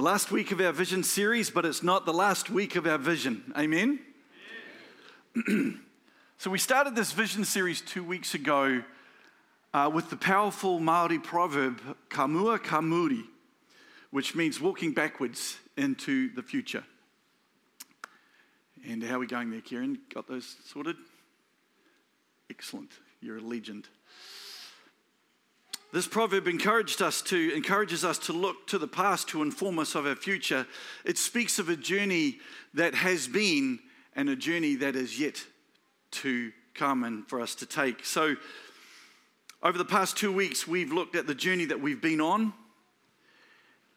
the last week of our vision series, but it's not the last week of our vision. Amen? so, we started this vision series two weeks ago uh, with the powerful Maori proverb, Kamua Kamuri, which means walking backwards into the future. And how are we going there, Kieran? Got those sorted? Excellent. You're a legend. This proverb encouraged us to, encourages us to look to the past to inform us of our future. It speaks of a journey that has been and a journey that is yet to come and for us to take. So, over the past two weeks, we've looked at the journey that we've been on,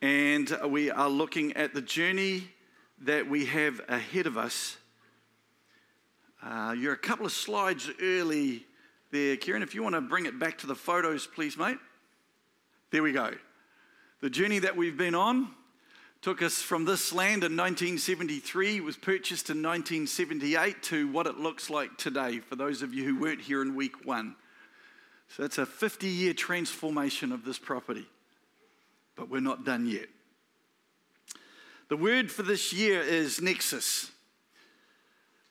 and we are looking at the journey that we have ahead of us. Uh, you're a couple of slides early there, Kieran. If you want to bring it back to the photos, please, mate. There we go. The journey that we've been on took us from this land in 1973, was purchased in 1978, to what it looks like today, for those of you who weren't here in week one. So it's a 50 year transformation of this property. But we're not done yet. The word for this year is nexus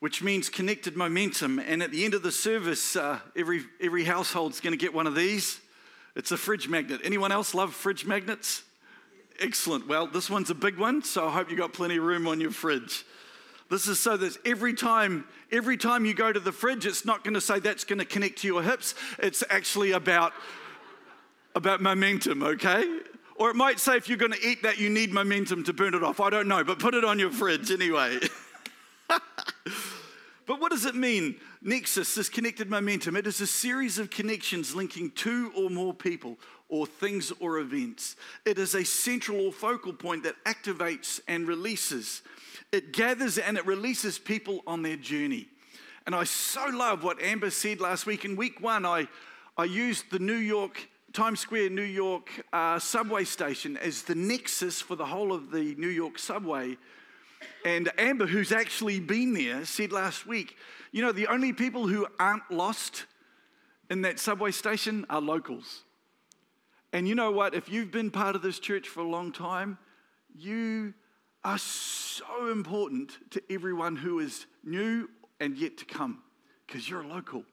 which means connected momentum. And at the end of the service, uh, every, every household's going to get one of these. It's a fridge magnet. Anyone else love fridge magnets? Excellent. Well, this one's a big one, so I hope you got plenty of room on your fridge. This is so that every time, every time you go to the fridge, it's not going to say that's going to connect to your hips. It's actually about, about momentum, okay? Or it might say if you're going to eat that, you need momentum to burn it off. I don't know, but put it on your fridge anyway. but what does it mean? Nexus, this connected momentum. It is a series of connections linking two or more people or things or events. It is a central or focal point that activates and releases. It gathers and it releases people on their journey. And I so love what Amber said last week. In week one, I, I used the New York, Times Square, New York uh, subway station as the nexus for the whole of the New York subway and Amber, who's actually been there, said last week, you know, the only people who aren't lost in that subway station are locals. And you know what? If you've been part of this church for a long time, you are so important to everyone who is new and yet to come because you're a local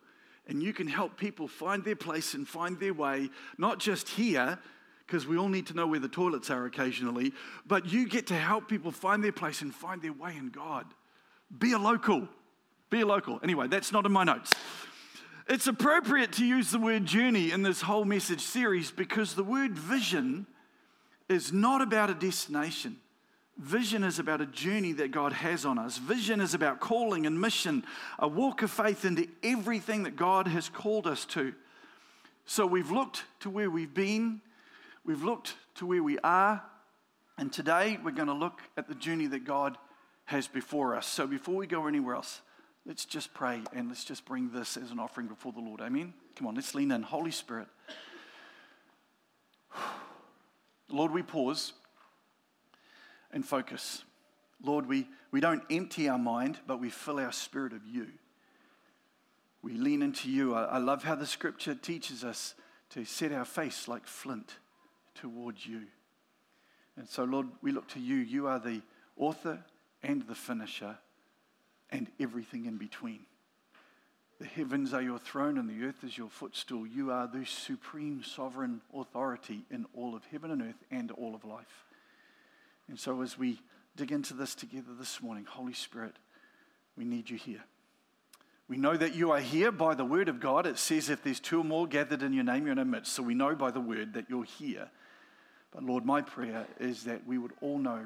and you can help people find their place and find their way, not just here, because we all need to know where the toilets are occasionally, but you get to help people find their place and find their way in God. Be a local. Be a local. Anyway, that's not in my notes. It's appropriate to use the word journey in this whole message series because the word vision is not about a destination. Vision is about a journey that God has on us. Vision is about calling and mission, a walk of faith into everything that God has called us to. So we've looked to where we've been, We've looked to where we are, and today we're going to look at the journey that God has before us. So before we go anywhere else, let's just pray and let's just bring this as an offering before the Lord. Amen. Come on, let's lean in. Holy Spirit. Lord, we pause and focus. Lord, we, we don't empty our mind, but we fill our spirit of you. We lean into you. I, I love how the scripture teaches us to set our face like flint towards you. And so, Lord, we look to you. You are the author and the finisher and everything in between. The heavens are your throne and the earth is your footstool. You are the supreme sovereign authority in all of heaven and earth and all of life. And so, as we dig into this together this morning, Holy Spirit, we need you here. We know that you are here by the word of God. It says, if there's two or more gathered in your name, you're in our midst. So we know by the word that you're here. But Lord, my prayer is that we would all know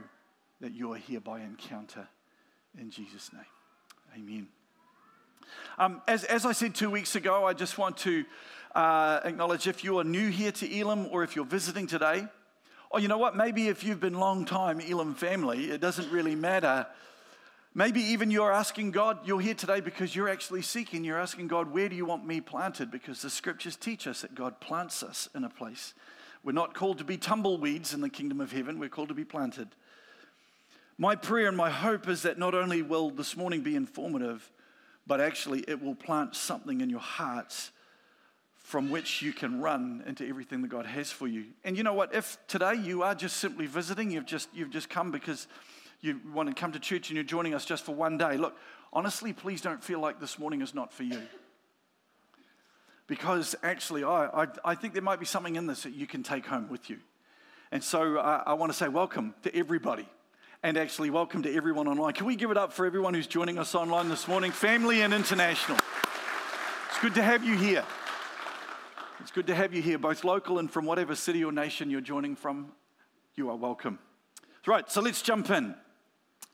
that you are here by encounter in Jesus' name. Amen. Um, as, as I said two weeks ago, I just want to uh, acknowledge if you are new here to Elim or if you're visiting today, or you know what, maybe if you've been long time Elim family, it doesn't really matter. Maybe even you're asking God, you're here today because you're actually seeking, you're asking God, where do you want me planted? Because the scriptures teach us that God plants us in a place we're not called to be tumbleweeds in the kingdom of heaven, we're called to be planted. My prayer and my hope is that not only will this morning be informative, but actually it will plant something in your hearts from which you can run into everything that God has for you. And you know what? If today you are just simply visiting, you've just, you've just come because you want to come to church and you're joining us just for one day, look, honestly, please don't feel like this morning is not for you. Because actually, I, I, I think there might be something in this that you can take home with you. And so uh, I want to say welcome to everybody and actually welcome to everyone online. Can we give it up for everyone who's joining us online this morning, family and international? It's good to have you here. It's good to have you here, both local and from whatever city or nation you're joining from. You are welcome. Right, so let's jump in.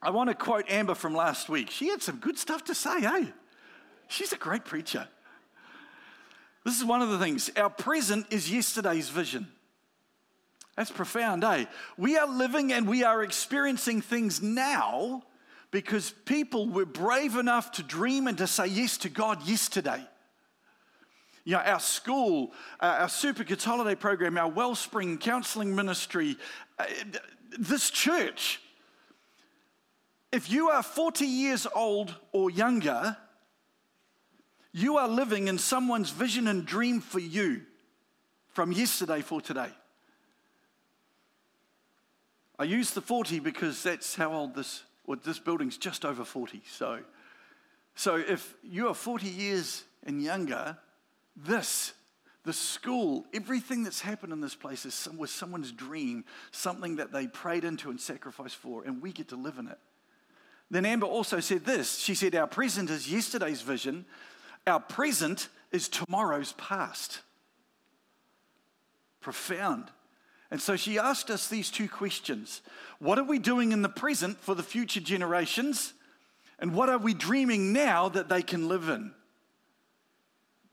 I want to quote Amber from last week. She had some good stuff to say, eh? She's a great preacher. This is one of the things. Our present is yesterday's vision. That's profound, eh? We are living and we are experiencing things now because people were brave enough to dream and to say yes to God yesterday. You know, our school, uh, our Super Kids holiday program, our Wellspring counseling ministry, uh, this church. If you are 40 years old or younger, you are living in someone's vision and dream for you from yesterday for today. I use the 40 because that's how old this, well, this building's just over 40. So, so if you are 40 years and younger, this, the school, everything that's happened in this place is some, was someone's dream, something that they prayed into and sacrificed for, and we get to live in it. Then Amber also said this. She said, Our present is yesterday's vision, our present is tomorrow's past. Profound. And so she asked us these two questions What are we doing in the present for the future generations? And what are we dreaming now that they can live in?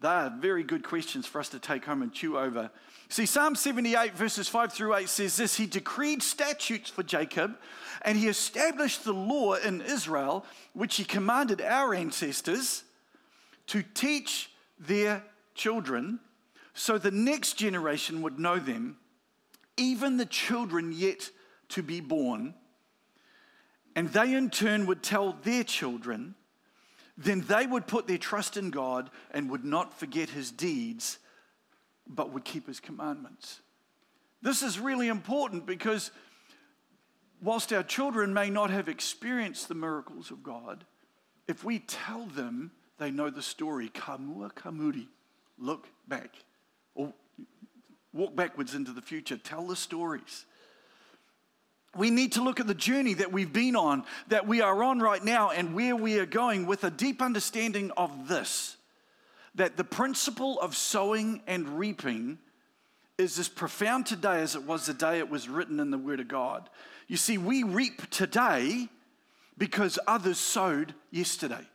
They are very good questions for us to take home and chew over. See, Psalm 78, verses 5 through 8 says this He decreed statutes for Jacob, and he established the law in Israel, which he commanded our ancestors to teach their children so the next generation would know them, even the children yet to be born. And they in turn would tell their children then they would put their trust in God and would not forget his deeds, but would keep his commandments. This is really important because whilst our children may not have experienced the miracles of God, if we tell them they know the story, kamua kamuri, look back, or walk backwards into the future, tell the stories we need to look at the journey that we've been on, that we are on right now, and where we are going with a deep understanding of this that the principle of sowing and reaping is as profound today as it was the day it was written in the Word of God. You see, we reap today because others sowed yesterday.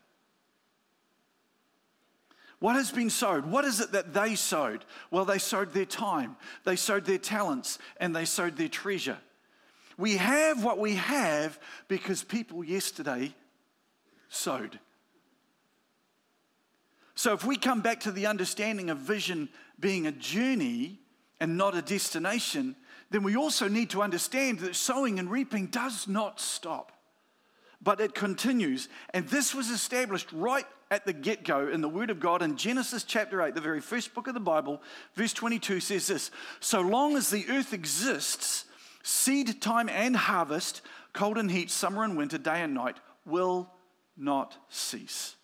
What has been sowed? What is it that they sowed? Well, they sowed their time, they sowed their talents, and they sowed their treasure. We have what we have because people yesterday sowed. So, if we come back to the understanding of vision being a journey and not a destination, then we also need to understand that sowing and reaping does not stop, but it continues. And this was established right at the get go in the Word of God in Genesis chapter 8, the very first book of the Bible, verse 22 says this So long as the earth exists, Seed time and harvest, cold and heat, summer and winter, day and night, will not cease.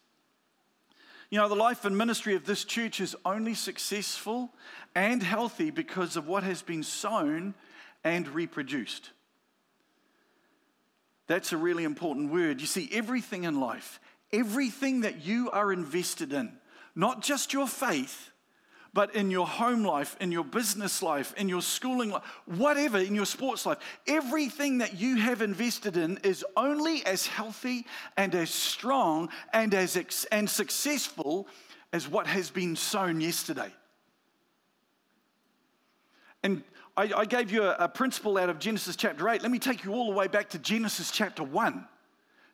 You know, the life and ministry of this church is only successful and healthy because of what has been sown and reproduced. That's a really important word. You see, everything in life, everything that you are invested in, not just your faith, but in your home life, in your business life, in your schooling life, whatever, in your sports life, everything that you have invested in is only as healthy and as strong and as ex- and successful as what has been sown yesterday. And I, I gave you a, a principle out of Genesis chapter 8. Let me take you all the way back to Genesis chapter 1.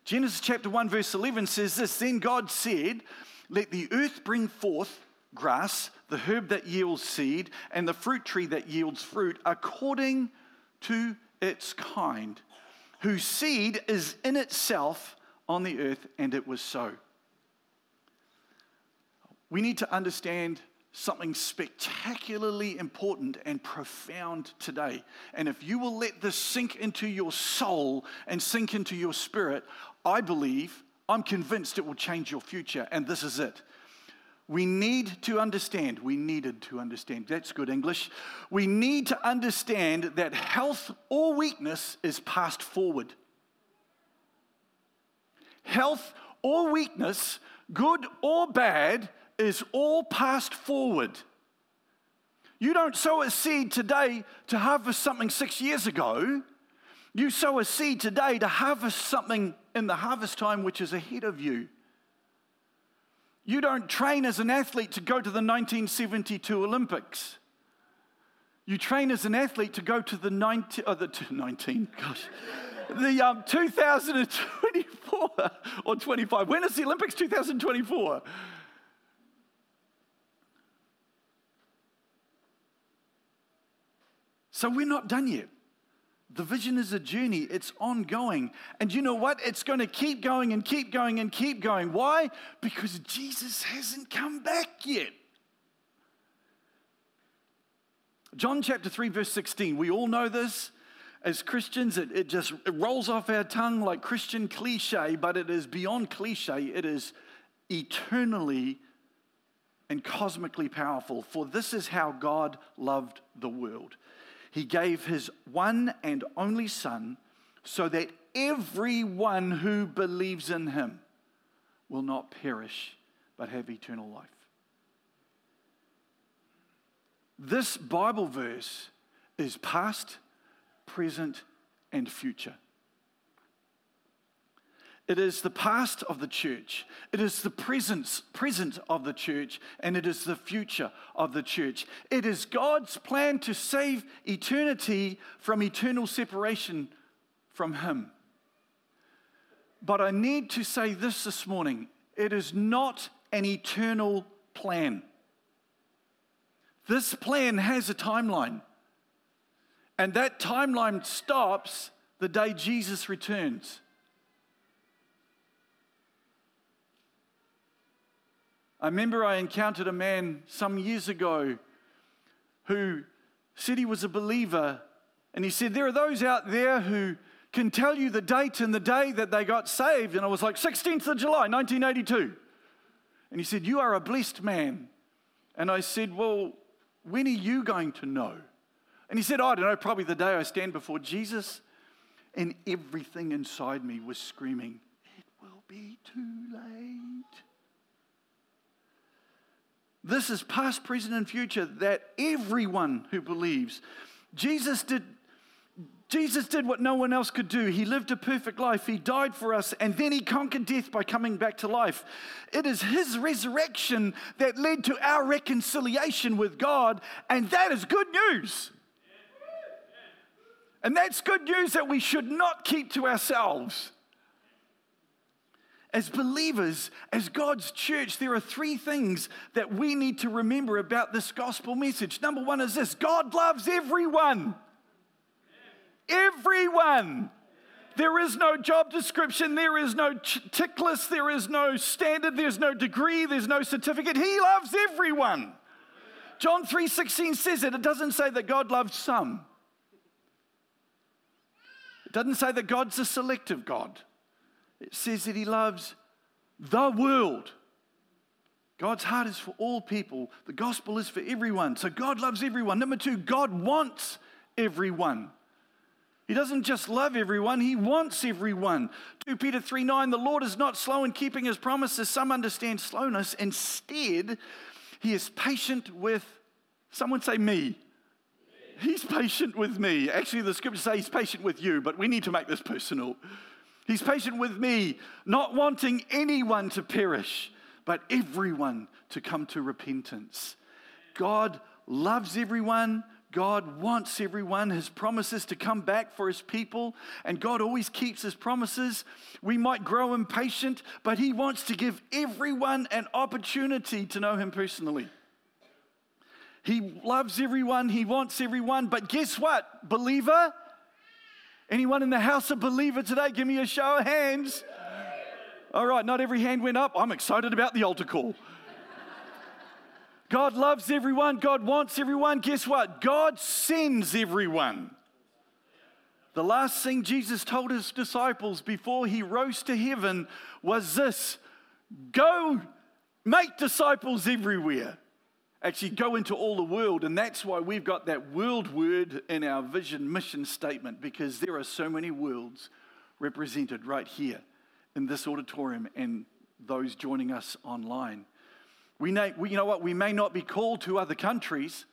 Genesis chapter 1, verse 11 says this Then God said, Let the earth bring forth grass, the herb that yields seed, and the fruit tree that yields fruit, according to its kind, whose seed is in itself on the earth, and it was so. We need to understand something spectacularly important and profound today. And if you will let this sink into your soul and sink into your spirit, I believe, I'm convinced it will change your future. And this is it. We need to understand, we needed to understand, that's good English. We need to understand that health or weakness is passed forward. Health or weakness, good or bad, is all passed forward. You don't sow a seed today to harvest something six years ago. You sow a seed today to harvest something in the harvest time which is ahead of you. You don't train as an athlete to go to the 1972 Olympics. You train as an athlete to go to the 19, oh, the 19 gosh, the um, 2024 or 25. When is the Olympics? 2024. So we're not done yet. The vision is a journey, it's ongoing. And you know what? It's going to keep going and keep going and keep going. Why? Because Jesus hasn't come back yet. John chapter 3, verse 16. We all know this. As Christians, it, it just it rolls off our tongue like Christian cliche, but it is beyond cliche. It is eternally and cosmically powerful. For this is how God loved the world. He gave his one and only Son so that everyone who believes in him will not perish but have eternal life. This Bible verse is past, present, and future. It is the past of the church. It is the presence, present of the church, and it is the future of the church. It is God's plan to save eternity from eternal separation from Him. But I need to say this this morning it is not an eternal plan. This plan has a timeline, and that timeline stops the day Jesus returns. I remember I encountered a man some years ago who said he was a believer, and he said, There are those out there who can tell you the date and the day that they got saved. And I was like, 16th of July, 1982. And he said, You are a blessed man. And I said, Well, when are you going to know? And he said, I don't know, probably the day I stand before Jesus. And everything inside me was screaming, It will be too late. This is past, present, and future that everyone who believes. Jesus did, Jesus did what no one else could do. He lived a perfect life. He died for us, and then he conquered death by coming back to life. It is his resurrection that led to our reconciliation with God, and that is good news. And that's good news that we should not keep to ourselves as believers, as God's church, there are three things that we need to remember about this gospel message. Number one is this God loves everyone. Everyone. There is no job description, there is no tick list, there is no standard, there's no degree, there's no certificate. He loves everyone. John 3:16 says it. It doesn't say that God loves some. It doesn't say that God's a selective God. It says that He loves the world. God's heart is for all people. The gospel is for everyone. So God loves everyone. Number two, God wants everyone. He doesn't just love everyone, he wants everyone. 2 Peter 3 9, the Lord is not slow in keeping his promises. Some understand slowness. Instead, he is patient with, someone say me. He's patient with me. Actually, the scriptures say he's patient with you, but we need to make this personal. He's patient with me, not wanting anyone to perish, but everyone to come to repentance. God loves everyone. God wants everyone. His promises to come back for his people, and God always keeps his promises. We might grow impatient, but he wants to give everyone an opportunity to know him personally. He loves everyone, he wants everyone, but guess what, believer? Anyone in the house a believer today? Give me a show of hands. All right, not every hand went up. I'm excited about the altar call. God loves everyone. God wants everyone. Guess what? God sends everyone. The last thing Jesus told his disciples before he rose to heaven was this go make disciples everywhere. Actually, go into all the world. And that's why we've got that world word in our vision mission statement because there are so many worlds represented right here in this auditorium and those joining us online. We, may, we, you know what? We may not be called to other countries,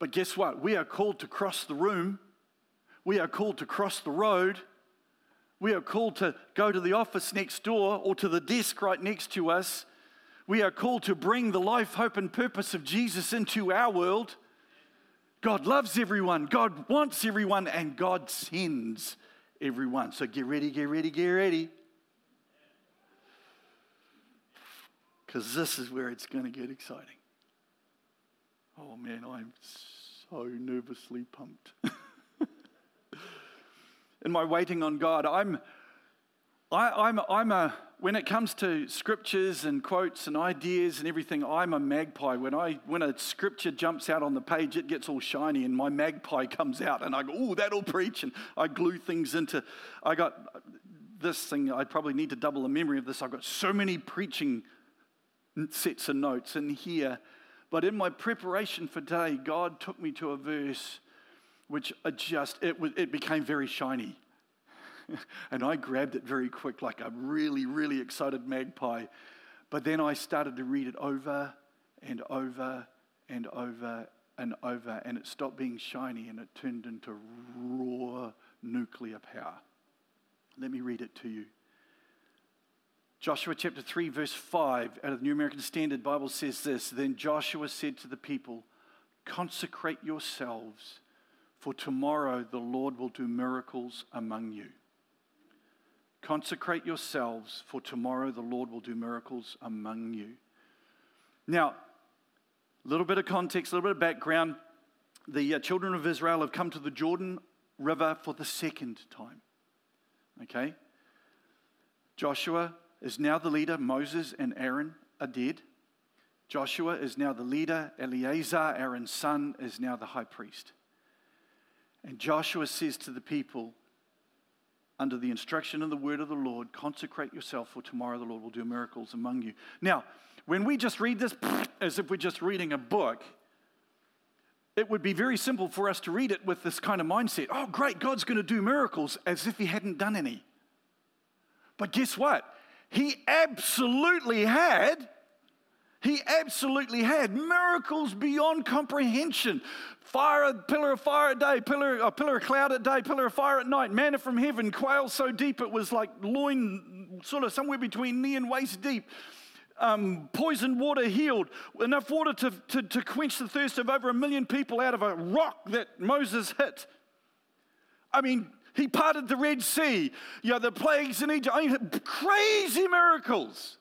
but guess what? We are called to cross the room we are called to cross the road. We are called to go to the office next door or to the desk right next to us. We are called to bring the life, hope, and purpose of Jesus into our world. God loves everyone, God wants everyone, and God sends everyone. So get ready, get ready, get ready. Because this is where it's going to get exciting. Oh man, I'm so nervously pumped. in my waiting on God. I'm, I, am i I'm a, when it comes to scriptures and quotes and ideas and everything, I'm a magpie. When, I, when a scripture jumps out on the page, it gets all shiny and my magpie comes out and I go, oh, that'll preach. And I glue things into, I got this thing, I probably need to double the memory of this. I've got so many preaching sets of notes in here. But in my preparation for today, God took me to a verse which just, it, it became very shiny. and I grabbed it very quick, like a really, really excited magpie. But then I started to read it over and over and over and over, and it stopped being shiny and it turned into raw nuclear power. Let me read it to you. Joshua chapter 3, verse 5 out of the New American Standard Bible says this Then Joshua said to the people, Consecrate yourselves for tomorrow the Lord will do miracles among you. Consecrate yourselves, for tomorrow the Lord will do miracles among you. Now, a little bit of context, a little bit of background. The uh, children of Israel have come to the Jordan River for the second time. Okay? Joshua is now the leader. Moses and Aaron are dead. Joshua is now the leader. Eleazar, Aaron's son, is now the high priest. And Joshua says to the people, under the instruction and the word of the Lord, consecrate yourself, for tomorrow the Lord will do miracles among you. Now, when we just read this as if we're just reading a book, it would be very simple for us to read it with this kind of mindset. Oh, great, God's going to do miracles as if He hadn't done any. But guess what? He absolutely had. He absolutely had miracles beyond comprehension. Fire, pillar of fire at day, pillar, a pillar of cloud at day, pillar of fire at night, manna from heaven, quail so deep it was like loin, sort of somewhere between knee and waist deep. Um, poisoned water healed, enough water to, to, to quench the thirst of over a million people out of a rock that Moses hit. I mean, he parted the Red Sea, you know, the plagues in Egypt, I mean, crazy miracles.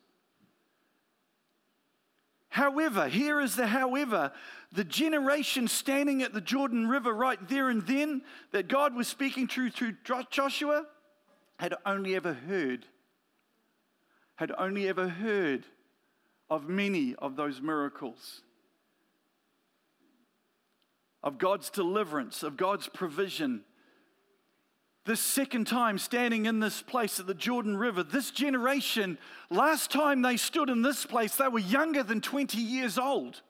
However, here is the however, the generation standing at the Jordan River right there and then that God was speaking to through Joshua had only ever heard, had only ever heard of many of those miracles, of God's deliverance, of God's provision, this second time standing in this place at the Jordan River, this generation, last time they stood in this place, they were younger than 20 years old.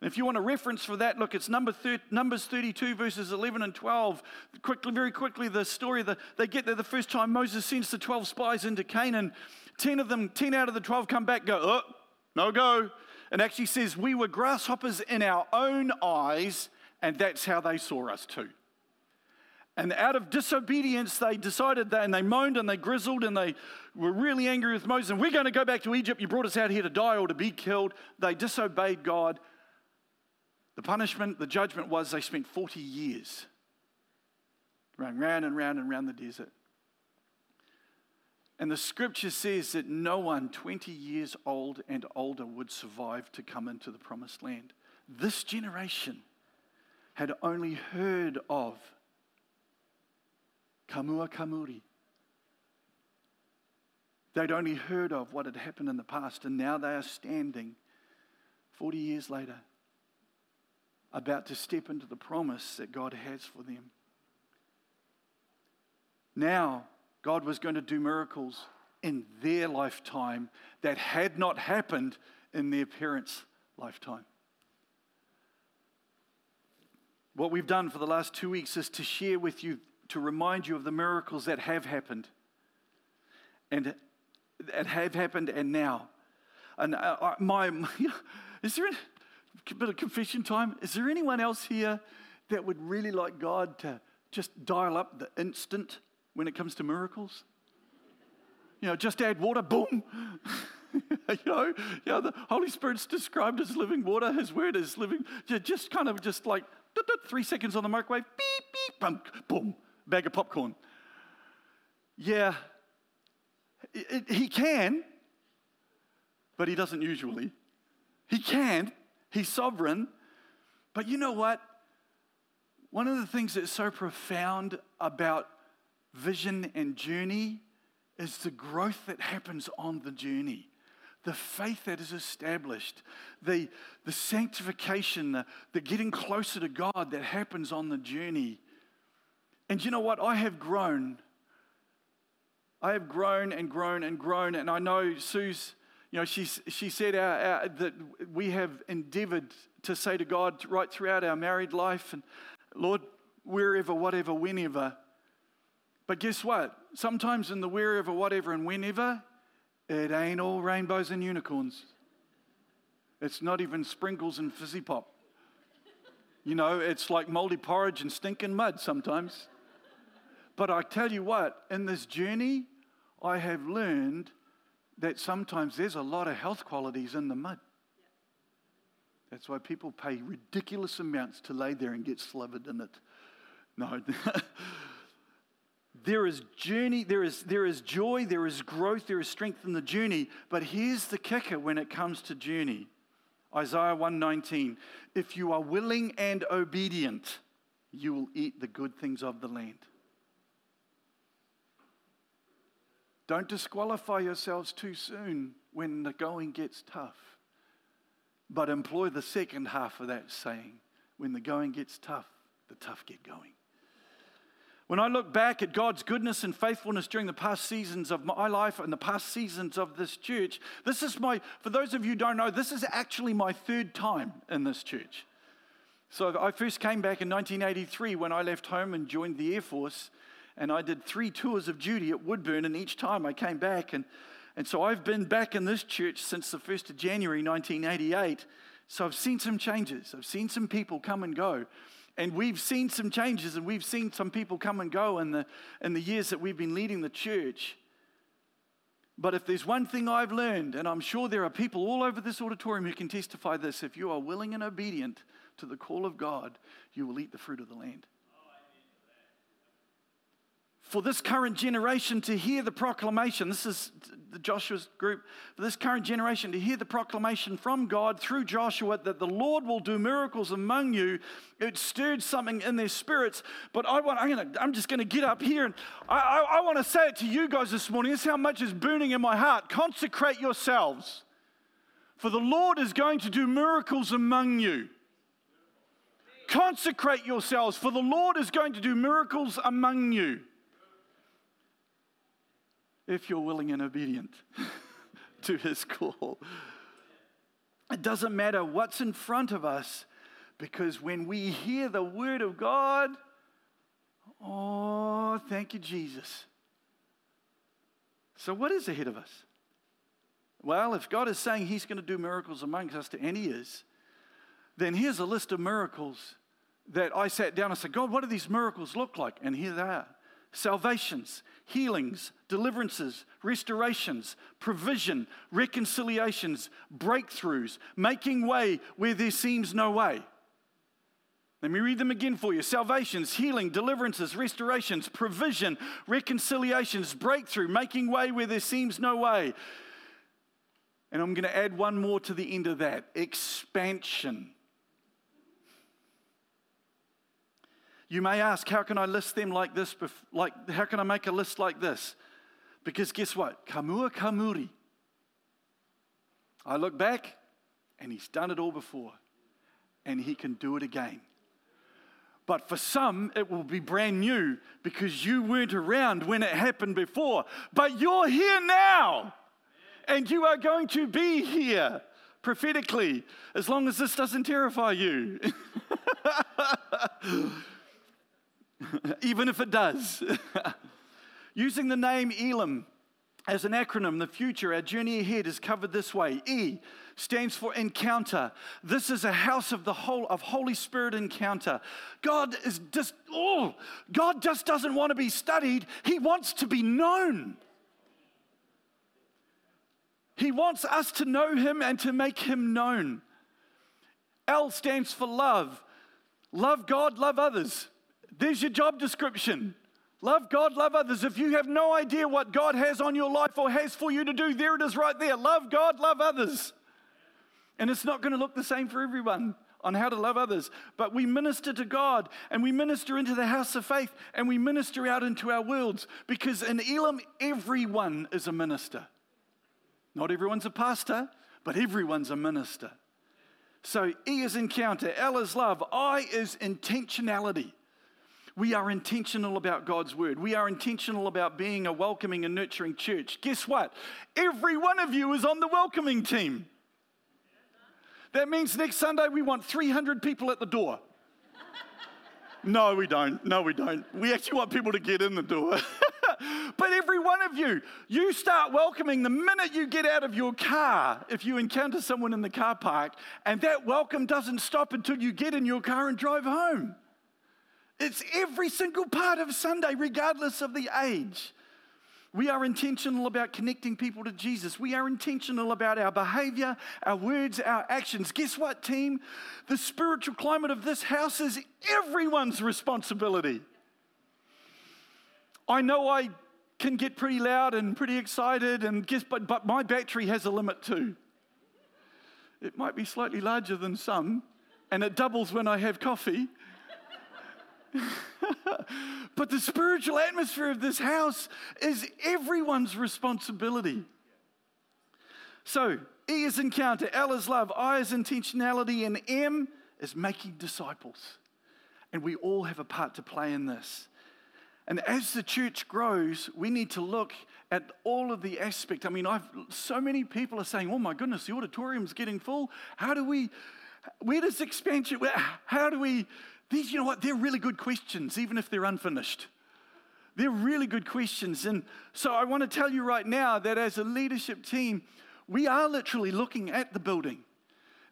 And if you want a reference for that, look, it's number thir- Numbers 32, verses 11 and 12. Quickly, very quickly, the story, the, they get there the first time Moses sends the 12 spies into Canaan. 10 of them, 10 out of the 12 come back, go, oh, no go. And actually says, we were grasshoppers in our own eyes, and that's how they saw us too. And out of disobedience, they decided that, and they moaned and they grizzled and they were really angry with Moses. And we're going to go back to Egypt. You brought us out here to die or to be killed. They disobeyed God. The punishment, the judgment was they spent 40 years running round and round and round the desert. And the scripture says that no one 20 years old and older would survive to come into the promised land. This generation had only heard of Kamua Kamuri. They'd only heard of what had happened in the past, and now they are standing 40 years later, about to step into the promise that God has for them. Now, God was going to do miracles in their lifetime that had not happened in their parents' lifetime. What we've done for the last two weeks is to share with you, to remind you of the miracles that have happened and that have happened and now. And uh, my, is there a bit of confession time? Is there anyone else here that would really like God to just dial up the instant when it comes to miracles? You know, just add water, boom. you know, yeah, the Holy Spirit's described as living water. His word is living. Just kind of just like three seconds on the microwave, beep, beep, boom, boom, bag of popcorn. Yeah, it, it, he can, but he doesn't usually. He can, he's sovereign. But you know what? One of the things that's so profound about vision and journey is the growth that happens on the journey, the faith that is established, the, the sanctification, the, the getting closer to God that happens on the journey. And you know what? I have grown. I have grown and grown and grown. And I know Sue's, you know, she's, she said our, our, that we have endeavored to say to God right throughout our married life, and Lord, wherever, whatever, whenever, but guess what? Sometimes in the wherever, whatever, and whenever, it ain't all rainbows and unicorns. It's not even sprinkles and fizzy pop. You know, it's like moldy porridge and stinking mud sometimes. But I tell you what, in this journey, I have learned that sometimes there's a lot of health qualities in the mud. That's why people pay ridiculous amounts to lay there and get slathered in it. No. There is journey, there is, there is joy, there is growth, there is strength in the journey. But here's the kicker when it comes to journey. Isaiah 119. If you are willing and obedient, you will eat the good things of the land. Don't disqualify yourselves too soon when the going gets tough. But employ the second half of that saying when the going gets tough, the tough get going. When I look back at God's goodness and faithfulness during the past seasons of my life and the past seasons of this church, this is my, for those of you who don't know, this is actually my third time in this church. So I first came back in 1983 when I left home and joined the Air Force, and I did three tours of duty at Woodbourne, and each time I came back. And, and so I've been back in this church since the 1st of January 1988. So I've seen some changes, I've seen some people come and go. And we've seen some changes and we've seen some people come and go in the, in the years that we've been leading the church. But if there's one thing I've learned, and I'm sure there are people all over this auditorium who can testify this, if you are willing and obedient to the call of God, you will eat the fruit of the land for this current generation to hear the proclamation. This is the Joshua's group. For this current generation to hear the proclamation from God through Joshua that the Lord will do miracles among you. It stirred something in their spirits. But I want, I'm, gonna, I'm just going to get up here and I, I, I want to say it to you guys this morning. This is how much is burning in my heart. Consecrate yourselves. For the Lord is going to do miracles among you. Consecrate yourselves, for the Lord is going to do miracles among you if you're willing and obedient to his call. It doesn't matter what's in front of us because when we hear the word of God, oh, thank you, Jesus. So, what is ahead of us? Well, if God is saying He's going to do miracles amongst us, and He is, then here's a list of miracles that I sat down and said, God, what do these miracles look like? And here they are salvations, healings, deliverances, restorations, provision, reconciliations, breakthroughs, making way where there seems no way. Let me read them again for you salvations, healing, deliverances, restorations, provision, reconciliations, breakthrough, making way where there seems no way. And I'm going to add one more to the end of that expansion. You may ask, how can I list them like this? Like, how can I make a list like this? Because guess what? Kamua kamuri. I look back and He's done it all before, and He can do it again. But for some, it will be brand new because you weren't around when it happened before. But you're here now, and you are going to be here prophetically as long as this doesn't terrify you. Even if it does. Using the name Elim as an acronym, the future, our journey ahead is covered this way. E stands for encounter. This is a house of the whole of Holy Spirit encounter. God is just oh, God just doesn't want to be studied, He wants to be known. He wants us to know Him and to make Him known. L stands for love. Love God, love others. There's your job description. Love God, love others. If you have no idea what God has on your life or has for you to do, there it is right there. Love God, love others. And it's not going to look the same for everyone on how to love others, but we minister to God and we minister into the house of faith and we minister out into our worlds because in Elim, everyone is a minister. Not everyone's a pastor, but everyone's a minister. So E is encounter, L is love, I is intentionality. We are intentional about God's word. We are intentional about being a welcoming and nurturing church. Guess what? Every one of you is on the welcoming team. That means next Sunday we want 300 people at the door. No, we don't. No, we don't. We actually want people to get in the door. but every one of you, you start welcoming the minute you get out of your car if you encounter someone in the car park, and that welcome doesn't stop until you get in your car and drive home. It's every single part of Sunday, regardless of the age. We are intentional about connecting people to Jesus. We are intentional about our behavior, our words, our actions. Guess what, team? The spiritual climate of this house is everyone's responsibility. I know I can get pretty loud and pretty excited, and guess, but, but my battery has a limit too. It might be slightly larger than some, and it doubles when I have coffee. but the spiritual atmosphere of this house is everyone's responsibility. So, E is encounter, L is love, I is intentionality, and M is making disciples. And we all have a part to play in this. And as the church grows, we need to look at all of the aspect. I mean, I've so many people are saying, "Oh my goodness, the auditorium's getting full. How do we? Where does expansion? How do we these, you know what, they're really good questions, even if they're unfinished. They're really good questions. And so I want to tell you right now that as a leadership team, we are literally looking at the building.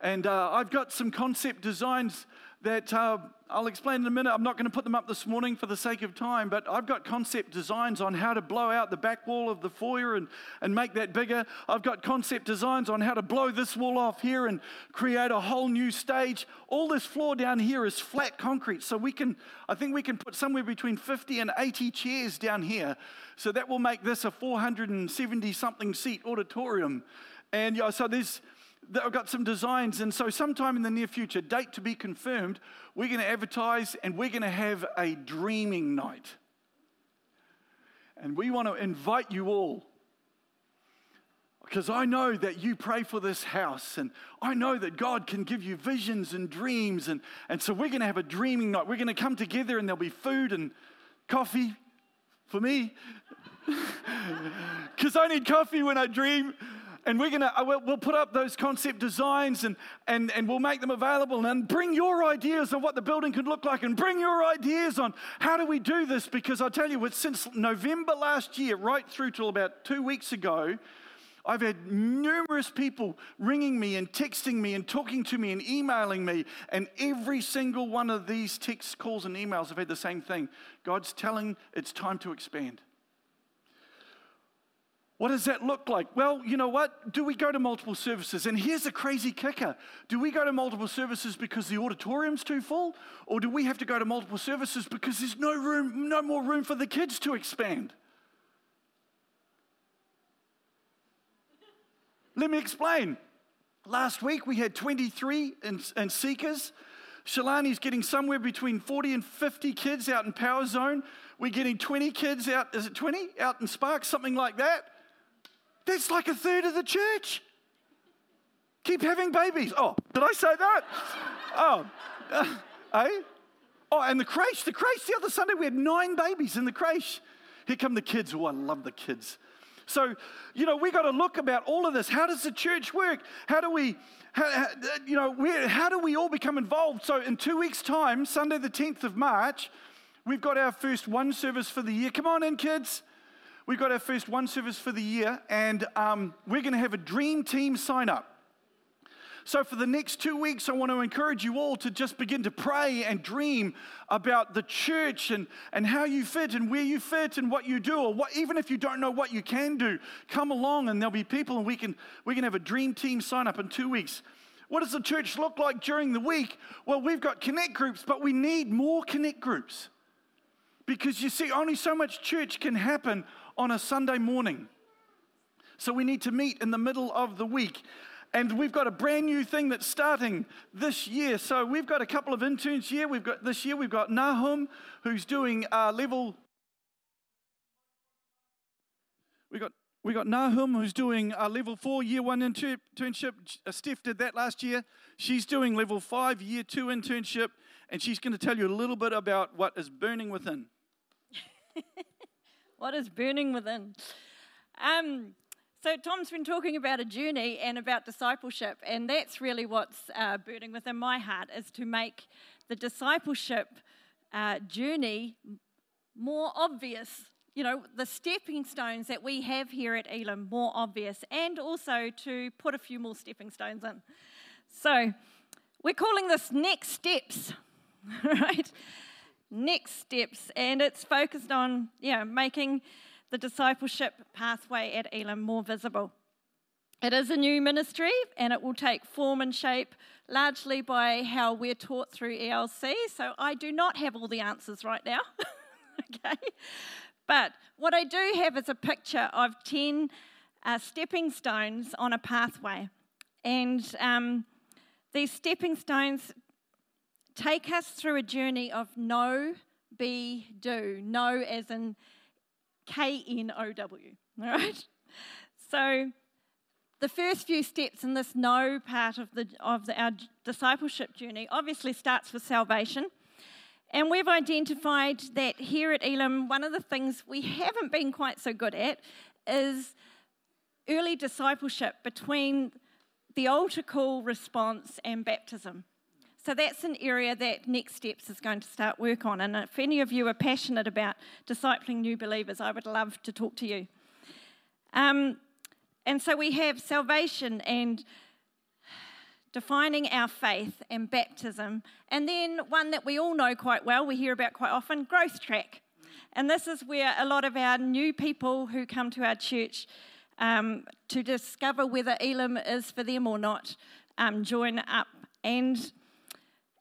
And uh, I've got some concept designs that uh, I'll explain in a minute. I'm not going to put them up this morning for the sake of time, but I've got concept designs on how to blow out the back wall of the foyer and, and make that bigger. I've got concept designs on how to blow this wall off here and create a whole new stage. All this floor down here is flat concrete, so we can, I think we can put somewhere between 50 and 80 chairs down here. So that will make this a 470 something seat auditorium. And yeah, so there's, I've got some designs, and so sometime in the near future, date to be confirmed, we're going to advertise and we're going to have a dreaming night. And we want to invite you all because I know that you pray for this house, and I know that God can give you visions and dreams. And, and so we're going to have a dreaming night. We're going to come together, and there'll be food and coffee for me because I need coffee when I dream and we're gonna uh, we'll, put up those concept designs and, and, and we'll make them available and bring your ideas of what the building could look like and bring your ideas on how do we do this because i tell you since november last year right through till about two weeks ago I've had numerous people ringing me and texting me and talking to me and emailing me. And every single one of these texts, calls, and emails have had the same thing God's telling it's time to expand. What does that look like? Well, you know what? Do we go to multiple services? And here's a crazy kicker Do we go to multiple services because the auditorium's too full? Or do we have to go to multiple services because there's no room, no more room for the kids to expand? Let me explain. Last week we had 23 in, in Seekers. Shalani's getting somewhere between 40 and 50 kids out in Power Zone. We're getting 20 kids out, is it 20? Out in Sparks, something like that. That's like a third of the church. Keep having babies. Oh, did I say that? oh, uh, eh? Oh, and the creche, the creche the other Sunday, we had nine babies in the creche. Here come the kids. Oh, I love the kids. So, you know, we got to look about all of this. How does the church work? How do we, how, how, you know, where, how do we all become involved? So, in two weeks' time, Sunday the 10th of March, we've got our first one service for the year. Come on in, kids. We've got our first one service for the year, and um, we're going to have a dream team sign up. So, for the next two weeks, I want to encourage you all to just begin to pray and dream about the church and, and how you fit and where you fit and what you do, or what, even if you don't know what you can do, come along and there'll be people and we can, we can have a dream team sign up in two weeks. What does the church look like during the week? Well, we've got connect groups, but we need more connect groups. Because you see, only so much church can happen on a Sunday morning. So we need to meet in the middle of the week. And we've got a brand new thing that's starting this year. So we've got a couple of interns here. We've got this year we've got Nahum, who's doing uh, level. We got we got Nahum, who's doing a level four year one internship. Uh, Steph did that last year. She's doing level five year two internship, and she's going to tell you a little bit about what is burning within. what is burning within? Um, so, Tom's been talking about a journey and about discipleship, and that's really what's uh, burning within my heart is to make the discipleship uh, journey more obvious. You know, the stepping stones that we have here at Elim more obvious, and also to put a few more stepping stones in. So, we're calling this next steps, right? Next steps, and it's focused on, yeah, making the discipleship pathway at Elim more visible. It is a new ministry and it will take form and shape largely by how we're taught through ELC. So I do not have all the answers right now. okay. But what I do have is a picture of 10 uh, stepping stones on a pathway. And um, these stepping stones take us through a journey of know, be, do. Know as in K N O W. All right? So, the first few steps in this know part of, the, of the, our discipleship journey obviously starts with salvation. And we've identified that here at Elim, one of the things we haven't been quite so good at is early discipleship between the altar call response and baptism. So that's an area that Next Steps is going to start work on. And if any of you are passionate about discipling new believers, I would love to talk to you. Um, and so we have salvation and defining our faith and baptism. And then one that we all know quite well, we hear about quite often growth track. And this is where a lot of our new people who come to our church um, to discover whether Elim is for them or not um, join up. And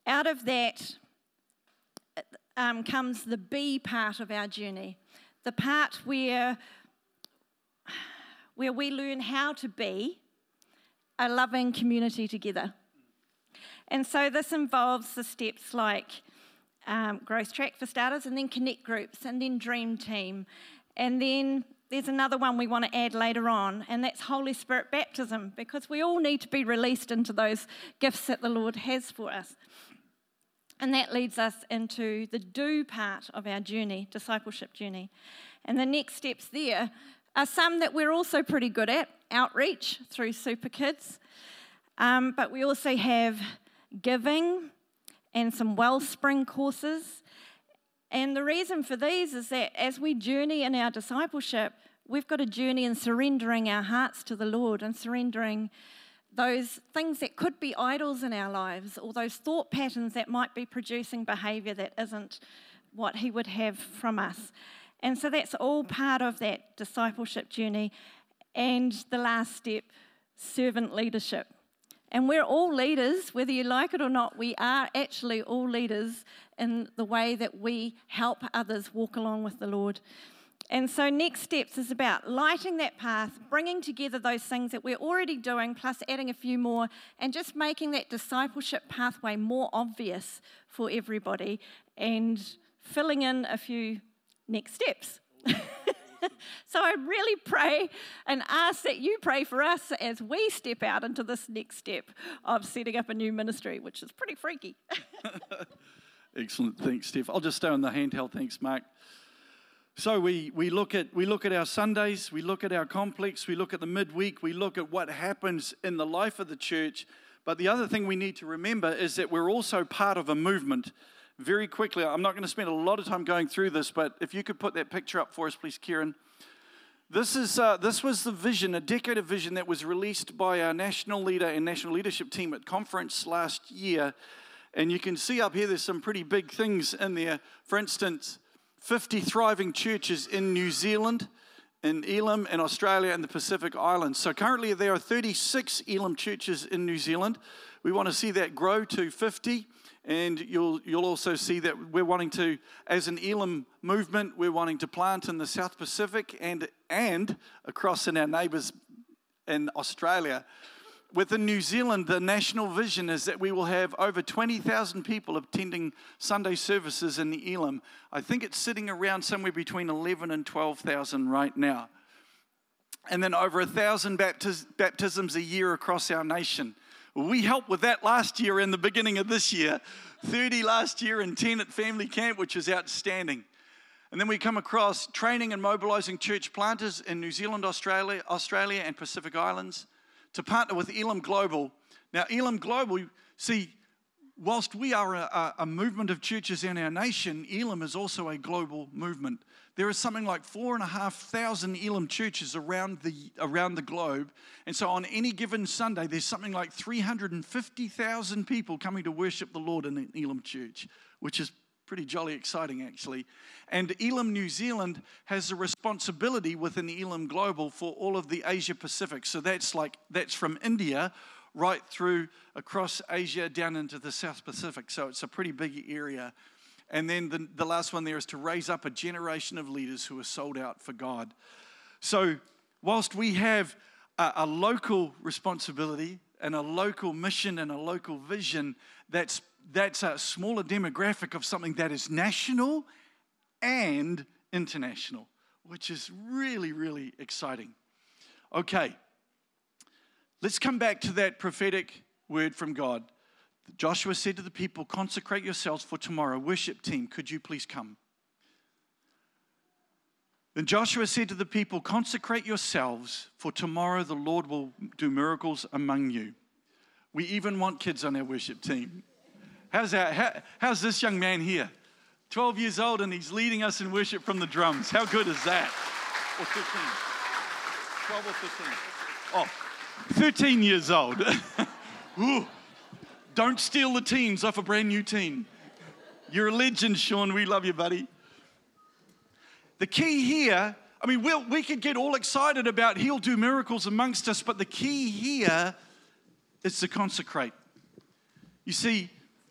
out of that um, comes the B part of our journey, the part where, where we learn how to be a loving community together. And so this involves the steps like um, growth track for starters, and then connect groups, and then dream team. And then there's another one we want to add later on, and that's Holy Spirit baptism, because we all need to be released into those gifts that the Lord has for us. And that leads us into the do part of our journey, discipleship journey. And the next steps there are some that we're also pretty good at outreach through Super Kids. Um, but we also have giving and some wellspring courses. And the reason for these is that as we journey in our discipleship, we've got a journey in surrendering our hearts to the Lord and surrendering those things that could be idols in our lives or those thought patterns that might be producing behavior that isn't what He would have from us. And so that's all part of that discipleship journey. And the last step, servant leadership. And we're all leaders, whether you like it or not, we are actually all leaders in the way that we help others walk along with the Lord. And so, next steps is about lighting that path, bringing together those things that we're already doing, plus adding a few more, and just making that discipleship pathway more obvious for everybody and filling in a few next steps. So I really pray and ask that you pray for us as we step out into this next step of setting up a new ministry, which is pretty freaky. Excellent. Thanks, Steph. I'll just stay on the handheld. Thanks, Mark. So we, we, look at, we look at our Sundays, we look at our complex, we look at the midweek, we look at what happens in the life of the church. But the other thing we need to remember is that we're also part of a movement. Very quickly, I'm not going to spend a lot of time going through this, but if you could put that picture up for us, please, Kieran. This, is, uh, this was the vision, a decade of vision that was released by our national leader and national leadership team at conference last year. And you can see up here, there's some pretty big things in there. For instance, 50 thriving churches in New Zealand, in Elim, in Australia, and the Pacific Islands. So currently, there are 36 Elim churches in New Zealand. We want to see that grow to 50. And you'll, you'll also see that we're wanting to, as an Elim movement, we're wanting to plant in the South Pacific and, and across in our neighbours in Australia. Within New Zealand, the national vision is that we will have over 20,000 people attending Sunday services in the Elim. I think it's sitting around somewhere between 11 and 12,000 right now. And then over a thousand baptis- baptisms a year across our nation. We helped with that last year and the beginning of this year. 30 last year and 10 at family camp, which is outstanding. And then we come across training and mobilizing church planters in New Zealand, Australia, Australia and Pacific Islands to partner with Elim Global. Now, Elim Global, see, whilst we are a, a, movement of churches in our nation, Elim is also a global movement. There is something like four and a half thousand Elim churches around the, around the globe. And so on any given Sunday, there's something like 350,000 people coming to worship the Lord in an Elim church, which is pretty jolly exciting actually. And Elim New Zealand has a responsibility within Elim Global for all of the Asia Pacific. So that's like, that's from India right through across Asia down into the South Pacific. So it's a pretty big area. And then the, the last one there is to raise up a generation of leaders who are sold out for God. So, whilst we have a, a local responsibility and a local mission and a local vision, that's, that's a smaller demographic of something that is national and international, which is really, really exciting. Okay, let's come back to that prophetic word from God. Joshua said to the people, Consecrate yourselves for tomorrow. Worship team, could you please come? Then Joshua said to the people, Consecrate yourselves, for tomorrow the Lord will do miracles among you. We even want kids on our worship team. How's, that? How, how's this young man here? 12 years old and he's leading us in worship from the drums. How good is that? Or 13? 12 or 15? Oh, 13 years old. Ooh. Don't steal the teens off a brand new teen. You're a legend, Sean. We love you, buddy. The key here, I mean, we'll, we could get all excited about he'll do miracles amongst us, but the key here is to consecrate. You see,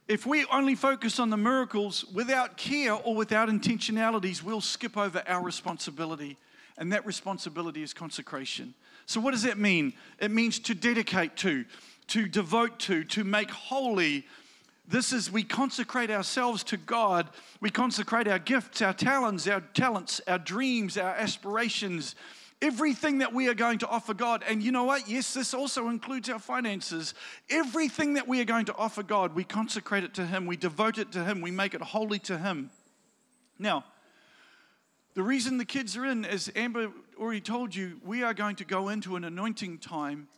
if we only focus on the miracles without care or without intentionalities, we'll skip over our responsibility. And that responsibility is consecration. So, what does that mean? It means to dedicate to, to devote to, to make holy. This is we consecrate ourselves to God. We consecrate our gifts, our talents, our talents, our dreams, our aspirations, everything that we are going to offer God. And you know what? Yes, this also includes our finances. Everything that we are going to offer God, we consecrate it to Him, we devote it to Him, we make it holy to Him. Now, the reason the kids are in, as Amber already told you, we are going to go into an anointing time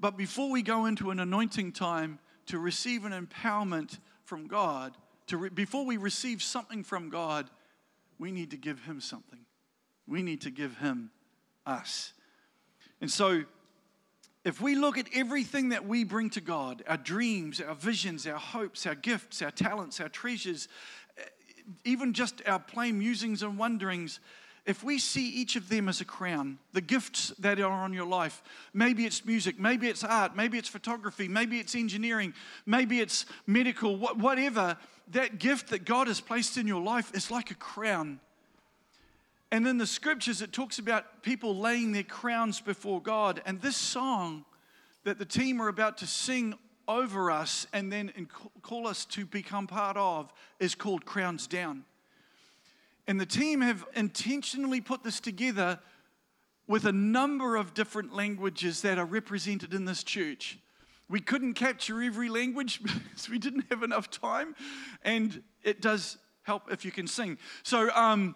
but before we go into an anointing time to receive an empowerment from God, to re- before we receive something from God, we need to give Him something. We need to give Him us. And so, if we look at everything that we bring to God our dreams, our visions, our hopes, our gifts, our talents, our treasures, eh, even just our plain musings and wonderings, if we see each of them as a crown, the gifts that are on your life, maybe it's music, maybe it's art, maybe it's photography, maybe it's engineering, maybe it's medical, whatever, that gift that God has placed in your life is like a crown. And in the scriptures, it talks about people laying their crowns before God. And this song that the team are about to sing over us and then call us to become part of is called Crowns Down. And the team have intentionally put this together with a number of different languages that are represented in this church. We couldn't capture every language because we didn't have enough time, and it does help if you can sing. So, um,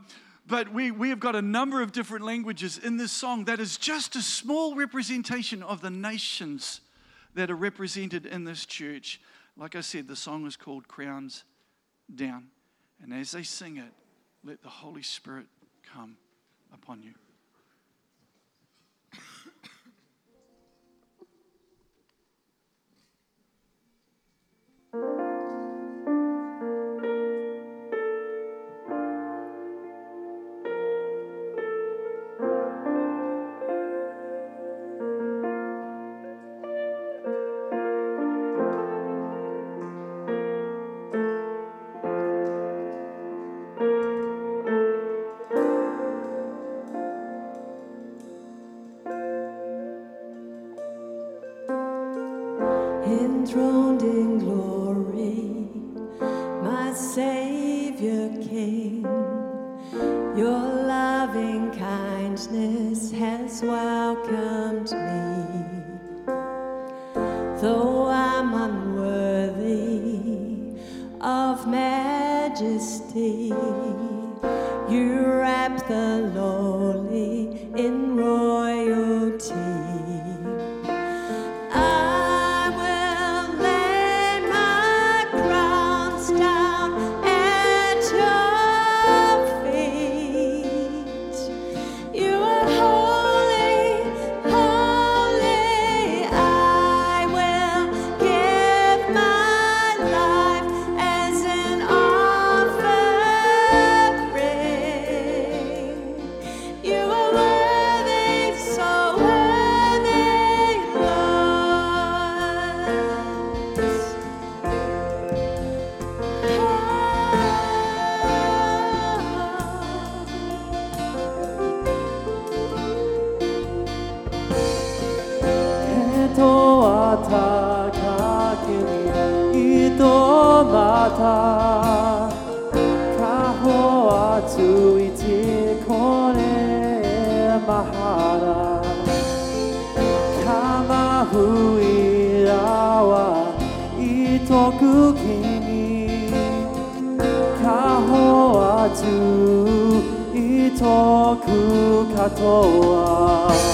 but we, we have got a number of different languages in this song that is just a small representation of the nations that are represented in this church. Like I said, the song is called Crowns Down. And as they sing it, let the Holy Spirit come upon you. また他方はついてこれまはら玉ふいらはいとくきに他方はついとくかとは。